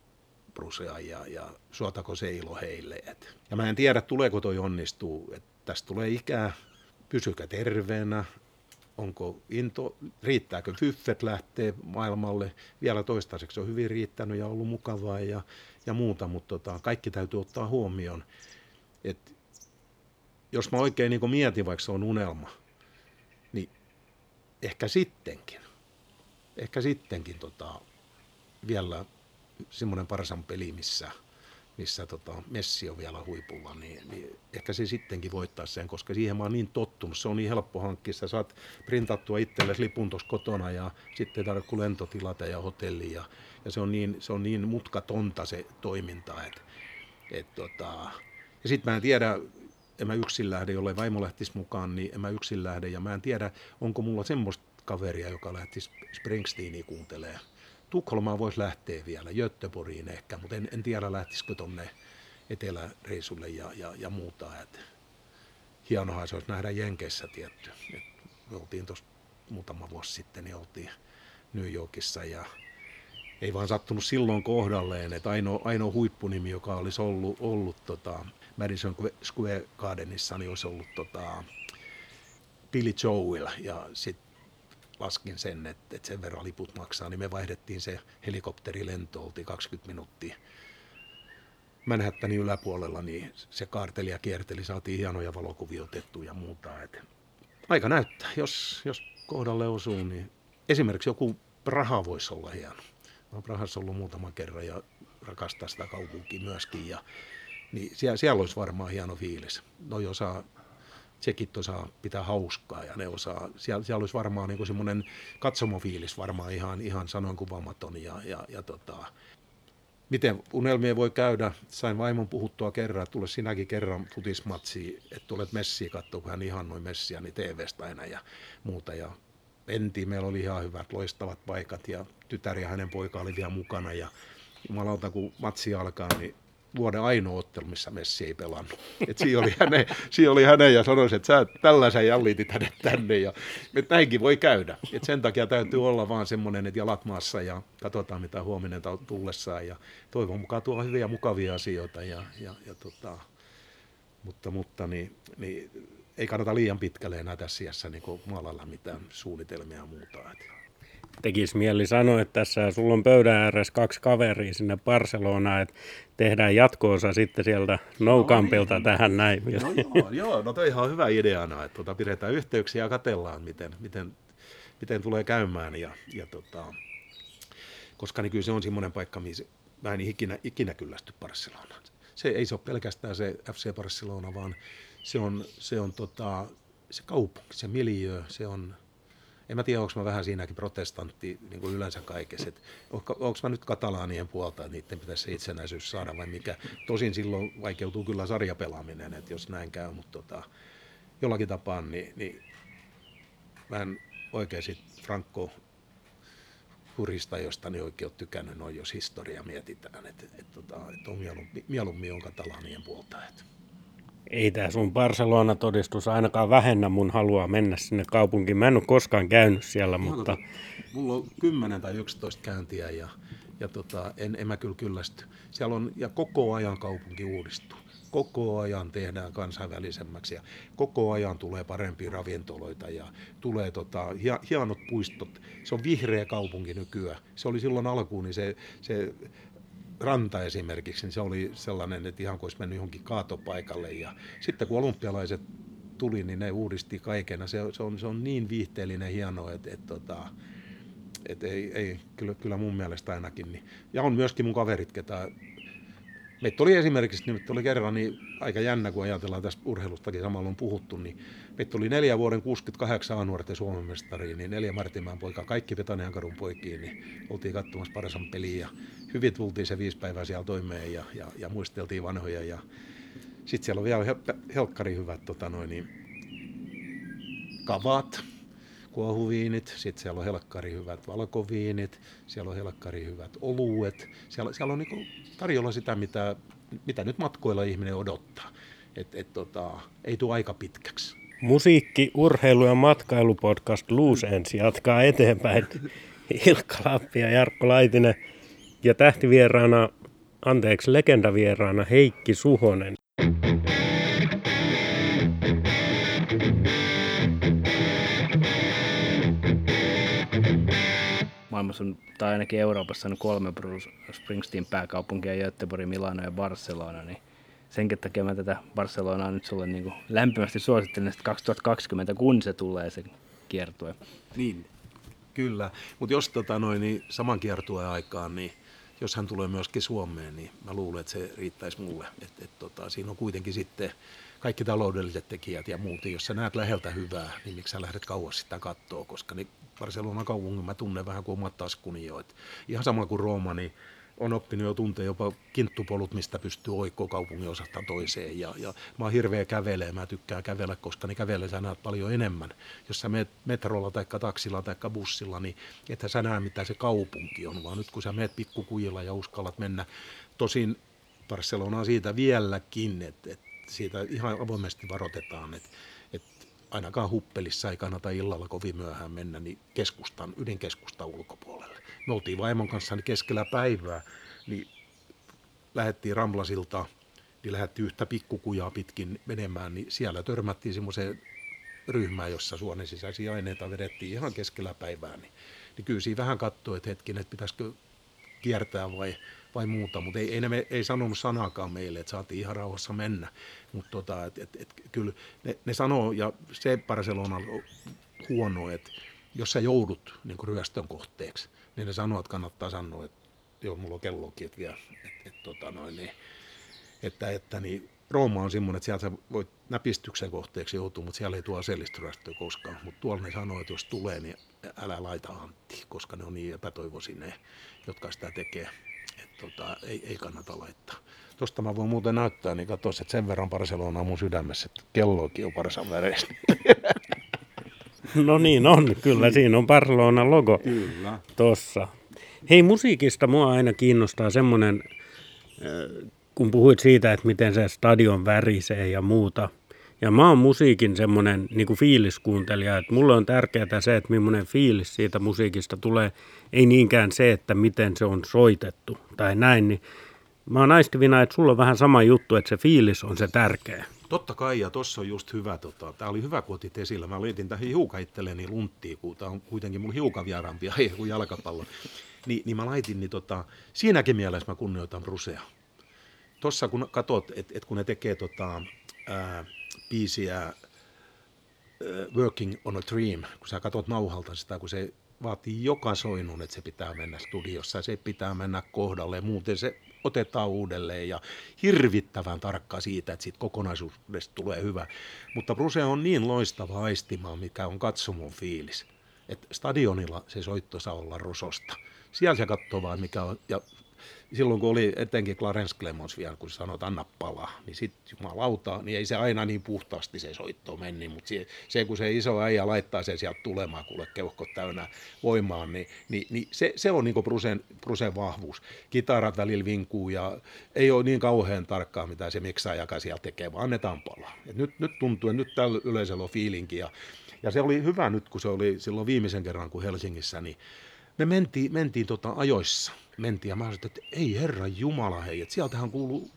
Brusea ja, ja suotako se ilo heille. Et. Ja mä en tiedä, tuleeko toi onnistuu, että tästä tulee ikää, pysykää terveenä, onko into, riittääkö fyffet lähtee maailmalle. Vielä toistaiseksi on hyvin riittänyt ja ollut mukavaa ja, ja muuta, mutta tota, kaikki täytyy ottaa huomioon. Et jos mä oikein niin mietin, vaikka se on unelma, niin ehkä sittenkin, ehkä sittenkin tota, vielä semmoinen parsan peli, missä – missä tota, Messi on vielä huipulla, niin, niin ehkä se sittenkin voittaa sen, koska siihen mä oon niin tottunut. Se on niin helppo hankkia. Sä saat printattua itsellesi lipun tuossa kotona ja sitten ei tarvitse lentotilata ja hotelli. Ja, ja se, on niin, se on niin mutkatonta se toiminta. Et, et, tota, ja sitten mä en tiedä, en mä yksin lähde, jollei vaimo lähtisi mukaan, niin en mä yksin lähde. Ja mä en tiedä, onko mulla semmoista kaveria, joka lähtisi Springsteenia kuuntelemaan Tukholmaan voisi lähteä vielä, Göteborgiin ehkä, mutta en, en tiedä lähtisikö tuonne eteläreisulle ja, ja, ja muuta. Et hienohan se olisi nähdä Jenkeissä tietty. Et me oltiin tuossa muutama vuosi sitten, niin oltiin New Yorkissa ja ei vaan sattunut silloin kohdalleen, että ainoa, ainoa huippunimi, joka olisi ollut, ollut tota, Madison Square Gardenissa, niin olisi ollut tota, Billy Joel ja sitten laskin sen, että, että sen verran liput maksaa, niin me vaihdettiin se helikopterilento, oltiin 20 minuuttia Manhattanin yläpuolella, niin se kaarteli ja kierteli, saatiin hienoja valokuvia otettu ja muuta. Et aika näyttää, jos, jos kohdalle osuu, niin esimerkiksi joku Praha voisi olla hieno. Mä oon Prahassa ollut muutaman kerran ja rakastaa sitä kaupunkia myöskin. Ja, niin siellä, siellä olisi varmaan hieno fiilis. No osaa tsekit osaa pitää hauskaa ja ne osaa, siellä, siellä olisi varmaan niin semmoinen katsomofiilis varmaan ihan, ihan sanoin kuvaamaton ja, ja, ja tota, miten unelmia voi käydä. Sain vaimon puhuttua kerran, että tule sinäkin kerran futismatsiin, että tulet messiä katsoa, kun hän ihan noin messiä, niin TV-stä aina ja muuta. Ja mentiin, meillä oli ihan hyvät, loistavat paikat ja tytär ja hänen poika oli vielä mukana ja jumalauta, kun matsi alkaa, niin vuoden ainoa ottelu, missä Messi ei pelannut. Et siinä, oli hänen, siinä oli hänen ja sanoi, että sä tällaisen jallitit hänet tänne ja että näinkin voi käydä. Et sen takia täytyy olla vaan semmoinen, että jalat maassa ja katsotaan mitä huominen tullessaan ja toivon mukaan tuo hyviä mukavia asioita ja, ja, ja tota, mutta, mutta niin, niin, ei kannata liian pitkälle enää tässä iässä niin maalalla mitään suunnitelmia ja muuta. Että tekisi mieli sanoa, että tässä sulla on pöydän ääressä kaksi kaveria sinne Barcelonaan, että tehdään jatkoosa sitten sieltä Noukampilta no, niin. tähän näin. No joo, joo, no toi on hyvä ideana, että tuota, pidetään yhteyksiä ja katellaan, miten, miten, miten tulee käymään. Ja, ja tota, koska niin kyllä se on semmoinen paikka, missä mä en ikinä, ikinä kyllästy Barcelonaan. Se ei se ole pelkästään se FC Barcelona, vaan se on, se on tota, se kaupunki, se miljö, se on en mä tiedä, onko mä vähän siinäkin protestantti niin kuin yleensä kaikessa. onko mä nyt katalaanien puolta, että niiden pitäisi se itsenäisyys saada vai mikä. Tosin silloin vaikeutuu kyllä sarjapelaaminen, että jos näin käy, mutta tota, jollakin tapaa niin, niin mä en oikein sit Franco hurista, josta ne oikein ole tykännyt, noin jos historia mietitään, että et, tota, et on mieluummin, mieluummin on katalaanien puolta. Että ei tämä sun Barcelona-todistus ainakaan vähennä mun halua mennä sinne kaupunkiin. Mä en ole koskaan käynyt siellä, mutta... Mulla on 10 tai 11 käyntiä ja, ja tota, en, en mä kyllä kyllästy. Siellä on, ja koko ajan kaupunki uudistuu. Koko ajan tehdään kansainvälisemmäksi ja koko ajan tulee parempia ravintoloita ja tulee tota, hienot puistot. Se on vihreä kaupunki nykyään. Se oli silloin alkuun, niin se, se ranta esimerkiksi, niin se oli sellainen, että ihan kuin olisi mennyt johonkin kaatopaikalle. Ja sitten kun olympialaiset tuli, niin ne uudisti kaikena. Se, se, on, se on niin viihteellinen, hieno, että, että, tota, että, että ei, ei kyllä, kyllä mun mielestä ainakin. Niin. Ja on myöskin mun kaverit, ketä Meitä oli esimerkiksi, niin oli kerran niin aika jännä, kun ajatellaan tästä urheilustakin samalla on puhuttu, niin meitä oli neljä vuoden 68 A-nuorten Suomen mestariin, niin neljä Martinmaan poikaa, kaikki Petaniankadun poikiin, niin oltiin katsomassa Parasan peliä hyvin tultiin se viisi päivää siellä toimeen ja, ja, ja muisteltiin vanhoja ja sitten siellä on vielä helkkari hyvät tota noin, niin, kavat, kuohuviinit, sitten siellä on helkkari hyvät valkoviinit, siellä on helkkari hyvät oluet. Siellä, siellä on niin tarjolla sitä, mitä, mitä nyt matkoilla ihminen odottaa. Et, et, tota, ei tule aika pitkäksi. Musiikki, urheilu ja matkailupodcast Loose Ends jatkaa eteenpäin. Ilkka Lappi ja Jarkko Laitinen ja tähtivieraana, anteeksi, legendavieraana Heikki Suhonen. maailmassa on, tai ainakin Euroopassa on kolme Bruce Springsteen pääkaupunkia, Göteborg, Milano ja Barcelona, niin senkin takia mä tätä Barcelonaa nyt sulle niin lämpimästi suosittelen, että 2020, kun se tulee se kiertue. Niin, kyllä. Mutta jos tota noin, niin saman kiertueen aikaan, niin jos hän tulee myöskin Suomeen, niin mä luulen, että se riittäisi mulle. Et, et, tota, siinä on kuitenkin sitten kaikki taloudelliset tekijät ja muut. Jos sä näet läheltä hyvää, niin miksi sä lähdet kauas sitä kattoa, koska niin Barcelona kaupungin mä tunnen vähän kuin omat taskuni jo. Et ihan sama kuin Rooma, niin on oppinut jo tuntea jopa kinttupolut, mistä pystyy oikkoon kaupungin osasta toiseen. Ja, ja mä oon hirveä kävelee, mä tykkään kävellä, koska niin kävelee sä näet paljon enemmän. Jos sä meet metrolla tai taksilla tai bussilla, niin että sä näe mitä se kaupunki on, vaan nyt kun sä meet pikkukujilla ja uskallat mennä, tosin Barcelona on siitä vieläkin, että, että siitä ihan avoimesti varoitetaan, että, että ainakaan huppelissa ei kannata illalla kovin myöhään mennä niin keskustan, ydinkeskustan ulkopuolelle. Me oltiin vaimon kanssa niin keskellä päivää, niin lähdettiin Ramblasilta, niin lähdettiin yhtä pikkukujaa pitkin menemään, niin siellä törmättiin semmoiseen ryhmään, jossa suonen sisäisiä aineita vedettiin ihan keskellä päivää, niin, niin kyllä siinä vähän katsoi, että hetken, että pitäisikö kiertää vai, vai muuta, mutta ei, ei, ne, ei sanonut sanaakaan meille, että saatiin ihan rauhassa mennä. Mutta tota, et, et, et, kyllä ne, ne sanoo, ja se Barcelona on huono, että jos sä joudut niin ryöstön kohteeksi, niin ne sanoo, että kannattaa sanoa, että joo, mulla on kellokin vielä, että, et, tota noin, niin, että, että niin, Rooma on semmoinen, että sieltä voit näpistyksen kohteeksi joutua, mutta siellä ei tuo aseellista koskaan. Mutta tuolla ne sanoo, että jos tulee, niin älä laita Antti, koska ne on niin epätoivoisia ne, jotka sitä tekee. Että tota, ei, ei kannata laittaa. Tuosta mä voin muuten näyttää, niin katso, että sen verran Barcelona on mun sydämessä, että kellokin on Barsan väreistä. No niin on, kyllä siinä on Barcelona logo Kyllä. tossa. Hei, musiikista mua aina kiinnostaa semmoinen, kun puhuit siitä, että miten se stadion värisee ja muuta. Ja mä oon musiikin semmoinen niin kuin fiiliskuuntelija, että mulle on tärkeää se, että millainen fiilis siitä musiikista tulee. Ei niinkään se, että miten se on soitettu tai näin, niin mä oon aistivina, että sulla on vähän sama juttu, että se fiilis on se tärkeä. Totta kai, ja tuossa on just hyvä, tota, tämä oli hyvä, kun otit esillä. Mä laitin tähän hiukan itselleni lunttiin, kun tämä on kuitenkin mun hiukan vieraampi aihe kuin jalkapallo. Ni, niin mä laitin, niin tota, siinäkin mielessä mä kunnioitan Brusea. Tuossa kun katsot, että et kun ne tekee tota, ää, biisiä Working on a Dream, kun sä katsot nauhalta sitä, kun se vaatii joka soinun, että se pitää mennä studiossa, se pitää mennä kohdalle, muuten se otetaan uudelleen ja hirvittävän tarkka siitä, että siitä kokonaisuudesta tulee hyvä. Mutta Bruse on niin loistava aistimaan, mikä on katsomon fiilis. Että stadionilla se soitto saa olla rososta. Siellä se katsoo vaan, mikä on, ja silloin kun oli etenkin Clarence Clemons vielä, kun sanoi, anna palaa, niin sitten jumalauta, niin ei se aina niin puhtaasti se soitto mennyt, mutta se, se, kun se iso äijä laittaa sen sieltä tulemaan, kuule keuhkot täynnä voimaan, niin, niin, niin se, se on niin Brusen, Brusen vahvuus. Kitarat välillä vinkuu ja ei ole niin kauhean tarkkaa, mitä se miksaajakaan siellä tekee, vaan annetaan palaa. Et nyt, nyt tuntuu, että nyt tällä yleisöllä on fiilinki ja, ja se oli hyvä nyt, kun se oli silloin viimeisen kerran, kun Helsingissä, niin me mentiin, mentiin tota ajoissa, mentiin ja mä sanoin, että ei herra Jumala hei, että sieltähän kuuluu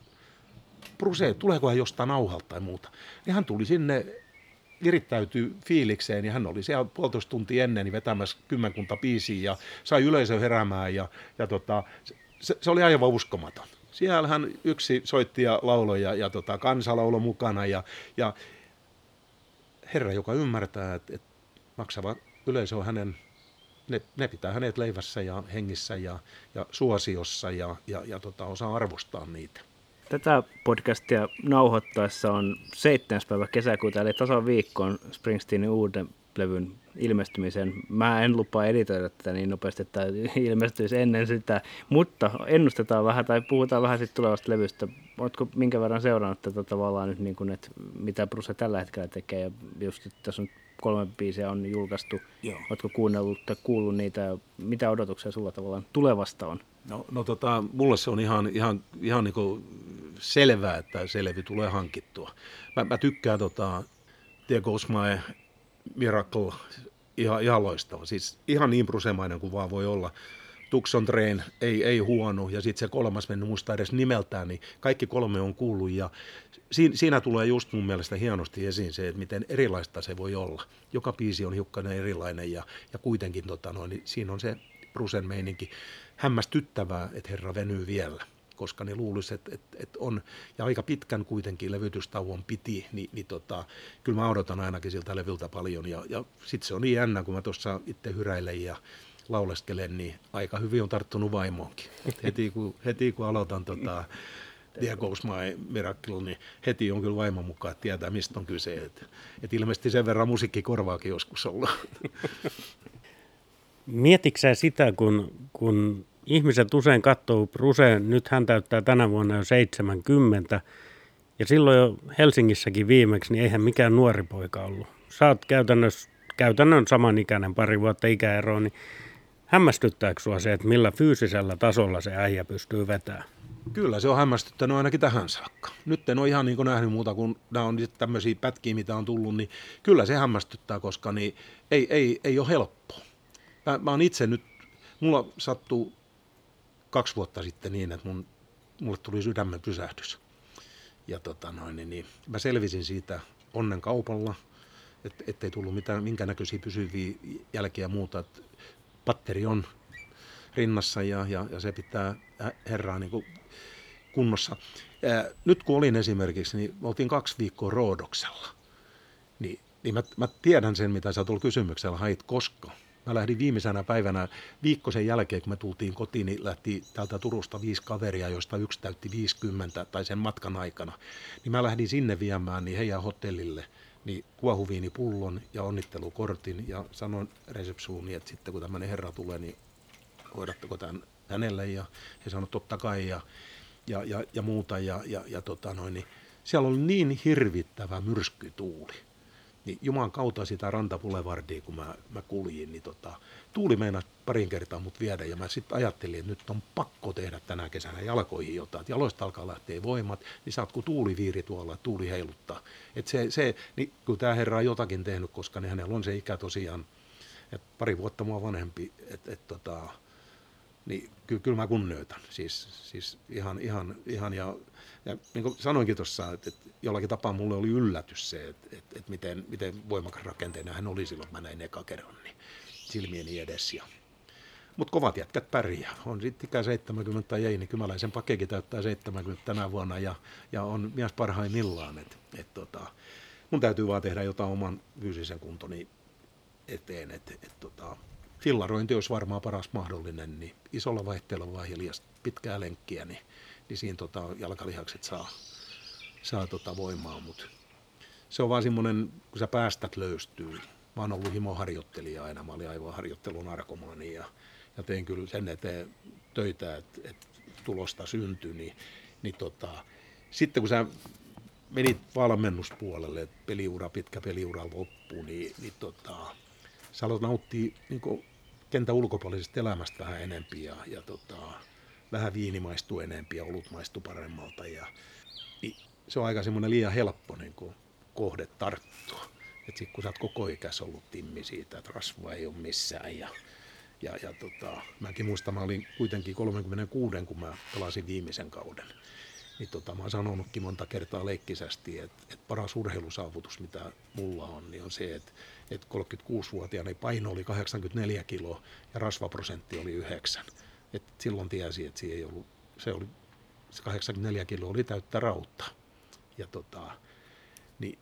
Bruse, tuleeko hän jostain nauhalta tai muuta. Niin hän tuli sinne virittäytyy fiilikseen ja hän oli siellä puolitoista tuntia ennen niin vetämässä kymmenkunta biisiä ja sai yleisö heräämään ja, ja tota, se, se, oli aivan uskomaton. Siellä hän yksi soitti ja lauloi ja, ja tota, kansalaulo mukana ja, ja herra, joka ymmärtää, että, että maksava yleisö on hänen ne, ne pitää hänet leivässä ja hengissä ja, ja suosiossa ja, ja, ja tota, osaa arvostaa niitä. Tätä podcastia nauhoittaessa on 7. päivä kesäkuuta, eli tasan viikkoon Springsteenin uuden levyn ilmestymisen. Mä en lupaa editoida tätä niin nopeasti, että ilmestyisi ennen sitä, mutta ennustetaan vähän tai puhutaan vähän sitten tulevasta levystä. Oletko minkä verran seurannut tätä tavallaan nyt, niin kuin, että mitä Bruce tällä hetkellä tekee? Ja just että tässä on kolme biisiä on julkaistu. Joo. Oletko kuunnellut tai kuullut niitä mitä odotuksia sulla tavallaan tulevasta on? No, no tota, mulle se on ihan, ihan, ihan niin selvää, että se levy tulee hankittua. Mä, mä tykkään tota, There Goes My Miracle, ihan, ihan loistava. Siis ihan niin brusemainen kuin vaan voi olla. Tucson Train ei, ei huono, ja sitten se kolmas, mennyt muista edes nimeltään, niin kaikki kolme on kuullut, ja siinä, siinä tulee just mun mielestä hienosti esiin se, että miten erilaista se voi olla. Joka biisi on hiukkainen erilainen, ja, ja kuitenkin tota noin, niin siinä on se Brusen meininki hämmästyttävää, että herra venyy vielä koska ne luulisi, että, että, että on, ja aika pitkän kuitenkin levytystauon piti, niin, niin tota, kyllä mä odotan ainakin siltä levyltä paljon, ja, ja sitten se on niin jännä, kun mä tuossa itse hyräilen ja lauleskelen, niin aika hyvin on tarttunut vaimoonkin. Heti kun, heti kun aloitan tota, There Goes My Miracle, niin heti on kyllä vaimon mukaan, että tietää mistä on kyse. Et, et ilmeisesti sen verran musiikkikorvaakin joskus olla. Mietitkö sitä, kun, kun ihmiset usein katsoo Bruseen, nyt hän täyttää tänä vuonna jo 70, ja silloin jo Helsingissäkin viimeksi, niin eihän mikään nuori poika ollut. Sä oot käytännössä, käytännön samanikäinen pari vuotta ikäeroa, niin hämmästyttääkö sua se, että millä fyysisellä tasolla se äijä pystyy vetämään? Kyllä, se on hämmästyttänyt ainakin tähän saakka. Nyt en ole ihan niin nähnyt muuta kuin nämä on tämmöisiä pätkiä, mitä on tullut, niin kyllä se hämmästyttää, koska niin ei, ei, ei ole helppoa. Mä, mä oon itse nyt, mulla sattuu kaksi vuotta sitten niin, että mun, mulle tuli sydämen pysähdys. Ja tota noin, niin, niin, mä selvisin siitä onnen kaupalla, et, ettei tullut mitään, minkä näköisiä pysyviä jälkiä muuta. Et patteri on rinnassa ja, ja, ja se pitää herraa niin kuin kunnossa. Nyt kun olin esimerkiksi, niin me oltiin kaksi viikkoa Roodoksella. Niin, niin mä, mä tiedän sen, mitä sä tuolla kysymyksellä hait, koska Mä lähdin viimeisenä päivänä viikko sen jälkeen, kun me tultiin kotiin, niin lähti täältä Turusta viisi kaveria, joista yksi täytti 50 tai sen matkan aikana. Niin mä lähdin sinne viemään niin heidän hotellille niin kuohuviinipullon ja onnittelukortin ja sanoin resepsuuni, että sitten kun tämmöinen herra tulee, niin hoidatteko tämän hänelle ja he sanoivat totta kai ja, ja, ja, ja muuta ja, ja, ja tota noin, niin siellä oli niin hirvittävä myrskytuuli niin Juman kautta sitä rantapulevardia, kun mä, mä kuljin, niin tota, tuuli meinasi parin kertaa mut viedä ja mä sitten ajattelin, että nyt on pakko tehdä tänä kesänä jalkoihin jotain, että jaloista alkaa lähteä voimat, niin saat kun tuuli viiri tuolla, tuuli heiluttaa. Et se, se, niin kun tämä herra on jotakin tehnyt, koska niin hänellä on se ikä tosiaan, että pari vuotta mua vanhempi, että et, tota, niin kyllä, kyllä mä kunnioitan. Siis, siis ihan, ihan, ihan ja, ja niin kuin sanoinkin tuossa, että, että jollakin tapaa mulle oli yllätys se, että, että, että miten, miten voimakas rakenteena hän oli silloin, kun mä näin eka kerran, niin silmieni edessä. Ja, mutta kovat jätkät pärjää. On sitten ikä 70 jäi, niin kymäläisen pakekin täyttää 70 tänä vuonna ja, ja on mies parhaimmillaan. Et, et tota, mun täytyy vaan tehdä jotain oman fyysisen kuntoni eteen. Et, et tota, fillarointi olisi varmaan paras mahdollinen, niin isolla vaihteella vaan hiljasta pitkää lenkkiä, niin, niin siinä tota, jalkalihakset saa, saa tota voimaa, mutta se on vaan semmoinen, kun sä päästät löystyy. Mä oon ollut himoharjoittelija aina, mä olin aivan harjoittelun narkomaani ja, ja tein kyllä sen eteen töitä, että, että tulosta syntyi, niin, niin tota, sitten kun sä menit valmennuspuolelle, peliura, pitkä peliura loppuu, niin, niin tota, sä aloit nauttia niin kentän ulkopuolisesta elämästä vähän enempi ja, ja tota, vähän viini maistuu enempi ja olut maistuu paremmalta. Ja, se on aika semmoinen liian helppo niin kuin, kohde tarttua. Et sit, kun sä oot koko ikäs ollut timmi siitä, että rasvua ei ole missään ja, ja, ja tota, mäkin muistan, mä olin kuitenkin 36, kun mä pelasin viimeisen kauden. Niin tota, mä oon sanonutkin monta kertaa leikkisästi, että, että paras urheilusaavutus, mitä mulla on, niin on se, että, että 36-vuotiaana paino oli 84 kiloa ja rasvaprosentti oli 9. Et silloin tiesi, että ei ollut, se oli, se 84 kiloa oli täyttä rautta. Ja tota, niin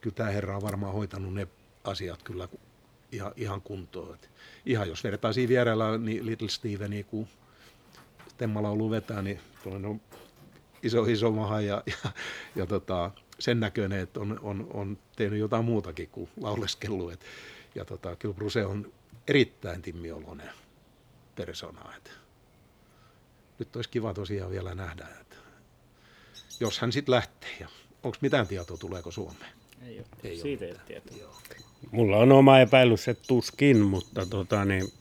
kyllä tämä herra on varmaan hoitanut ne asiat kyllä ihan, ihan kuntoon. Et ihan jos vertaisiin vierellä niin Little Steveni, kun Temmala ollut vetää, niin on iso, iso maha ja, ja, ja tota, sen näköinen, että on, on, on tehnyt jotain muutakin kuin lauleskellut. Et, ja tota, kyllä Bruce on erittäin timmioloinen persona. Et, nyt olisi kiva tosiaan vielä nähdä, että jos hän sitten lähtee. Ja onko mitään tietoa, tuleeko Suomeen? Ei ole. Ei Siitä ole ei tietoa. Joo. Mulla on oma epäilys, että tuskin, mutta tota, niin,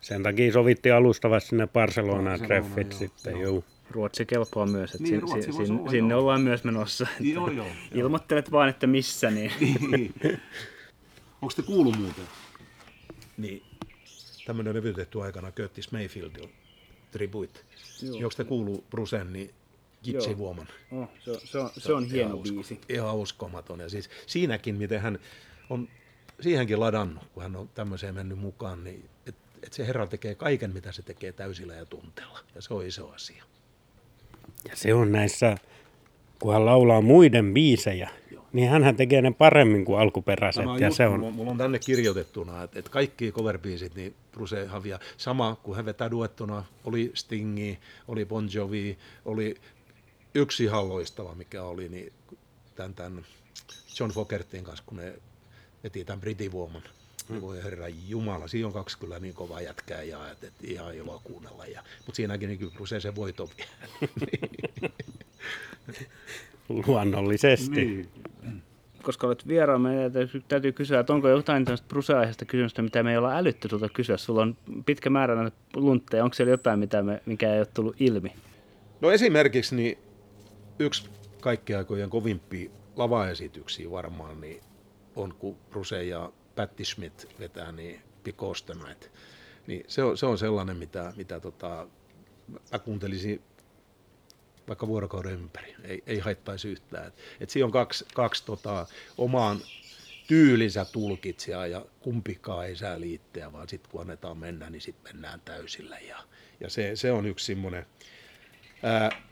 sen takia sovittiin alustavasti sinne Barcelonaan Barcelona, treffit joo, sitten. joo. Joo. Ruotsi kelpaa myös, että Niin, sin, sin, olla, sinne joo. ollaan myös menossa. Että Joo, joo, joo. Ilmoittelet vaan, että missä, niin Onko te kuullut muuten? Niin, tämmöinen levytetty aikana Curtis Mayfieldin Tribute. Joo. Onko te kuullut Brucen, niin Gypsy Joo. Woman? oh, se, on- se, on, se on hieno Ihan usko- biisi. Ihan uskomaton. Ja siis siinäkin, miten hän on siihenkin ladannut, kun hän on tämmöiseen mennyt mukaan, niin että et se herra tekee kaiken, mitä se tekee täysillä ja tunteella. Ja se on iso asia. Ja se on näissä, kun hän laulaa muiden biisejä, niin hän tekee ne paremmin kuin alkuperäiset. Tämä Ja just, se on, mulla on tänne kirjoitettuna, että, että kaikki coverbiisit, niin Bruce Havia, sama kuin hän vetää duettona, oli Stingi, oli Bon Jovi, oli yksi ihan loistava, mikä oli, niin tämän, tämän John Fogertin kanssa, kun ne veti tämän Pretty Woman. Mm. Voi herra Jumala, siinä on kaksi kyllä niin kovaa jätkää ja että, että ihan ilo kuunnella. Ja, mutta siinäkin niin kyllä se voito vie. luonnollisesti. Niin. Koska olet vieraan, meidän täytyy, täytyy kysyä, että onko jotain tämmöistä Bruse-aiheesta kysymystä, mitä me ei olla älytty sulta kysyä. Sulla on pitkä määrä näitä luntteja. Onko siellä jotain, mitä me, mikä ei ole tullut ilmi? No esimerkiksi niin yksi kaikkien aikojen kovimpia lavaesityksiä varmaan niin on, kun Bruce ja Patti Smith vetää niin Because. Niin se, on, se on sellainen, mitä, mitä tota, mä kuuntelisin vaikka vuorokauden ympäri. Ei, ei haittaisi yhtään. Et, et siinä on kaksi, kaksi tota, omaan tyylinsä tulkitsijaa ja kumpikaan ei saa liitteä, vaan sitten kun annetaan mennä, niin sitten mennään täysillä. Ja, ja se, se on yksi semmoinen ää,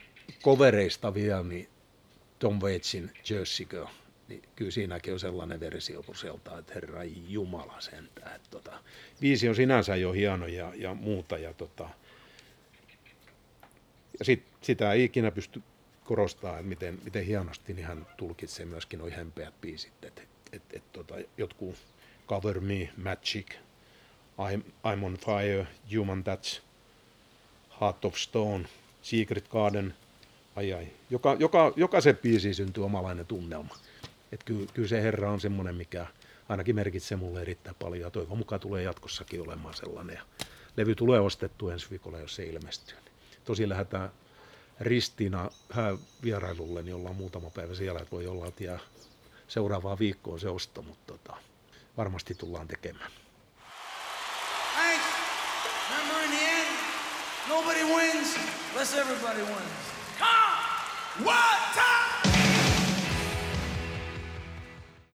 covereista vielä, niin Tom Waitsin Jersey Girl, niin kyllä siinäkin on sellainen versio Bruselta, että herra Jumala sentään. Että tota, biisi on sinänsä jo hieno ja, ja muuta. Ja, tota, ja sit, sitä ei ikinä pysty korostamaan, että miten, miten hienosti niin hän tulkitsee myöskin nuo hempeät biisit. Et, et, et, tota, jotkut Cover Me, Magic, I'm, I'm on Fire, Human Touch, Heart of Stone, Secret Garden, ai ai. Joka, joka, jokaisen biisiin syntyy omalainen tunnelma. Et kyllä, kyllä se herra on semmoinen, mikä ainakin merkitsee mulle erittäin paljon ja toivon mukaan tulee jatkossakin olemaan sellainen. Ja levy tulee ostettu ensi viikolla, jos se ilmestyy. Tosi lähdetään Ristiina vierailulle, niin ollaan muutama päivä siellä, että voi olla, että seuraavaan viikkoon se osto, mutta tota, varmasti tullaan tekemään. Nobody wins unless everybody wins. Come on! One time!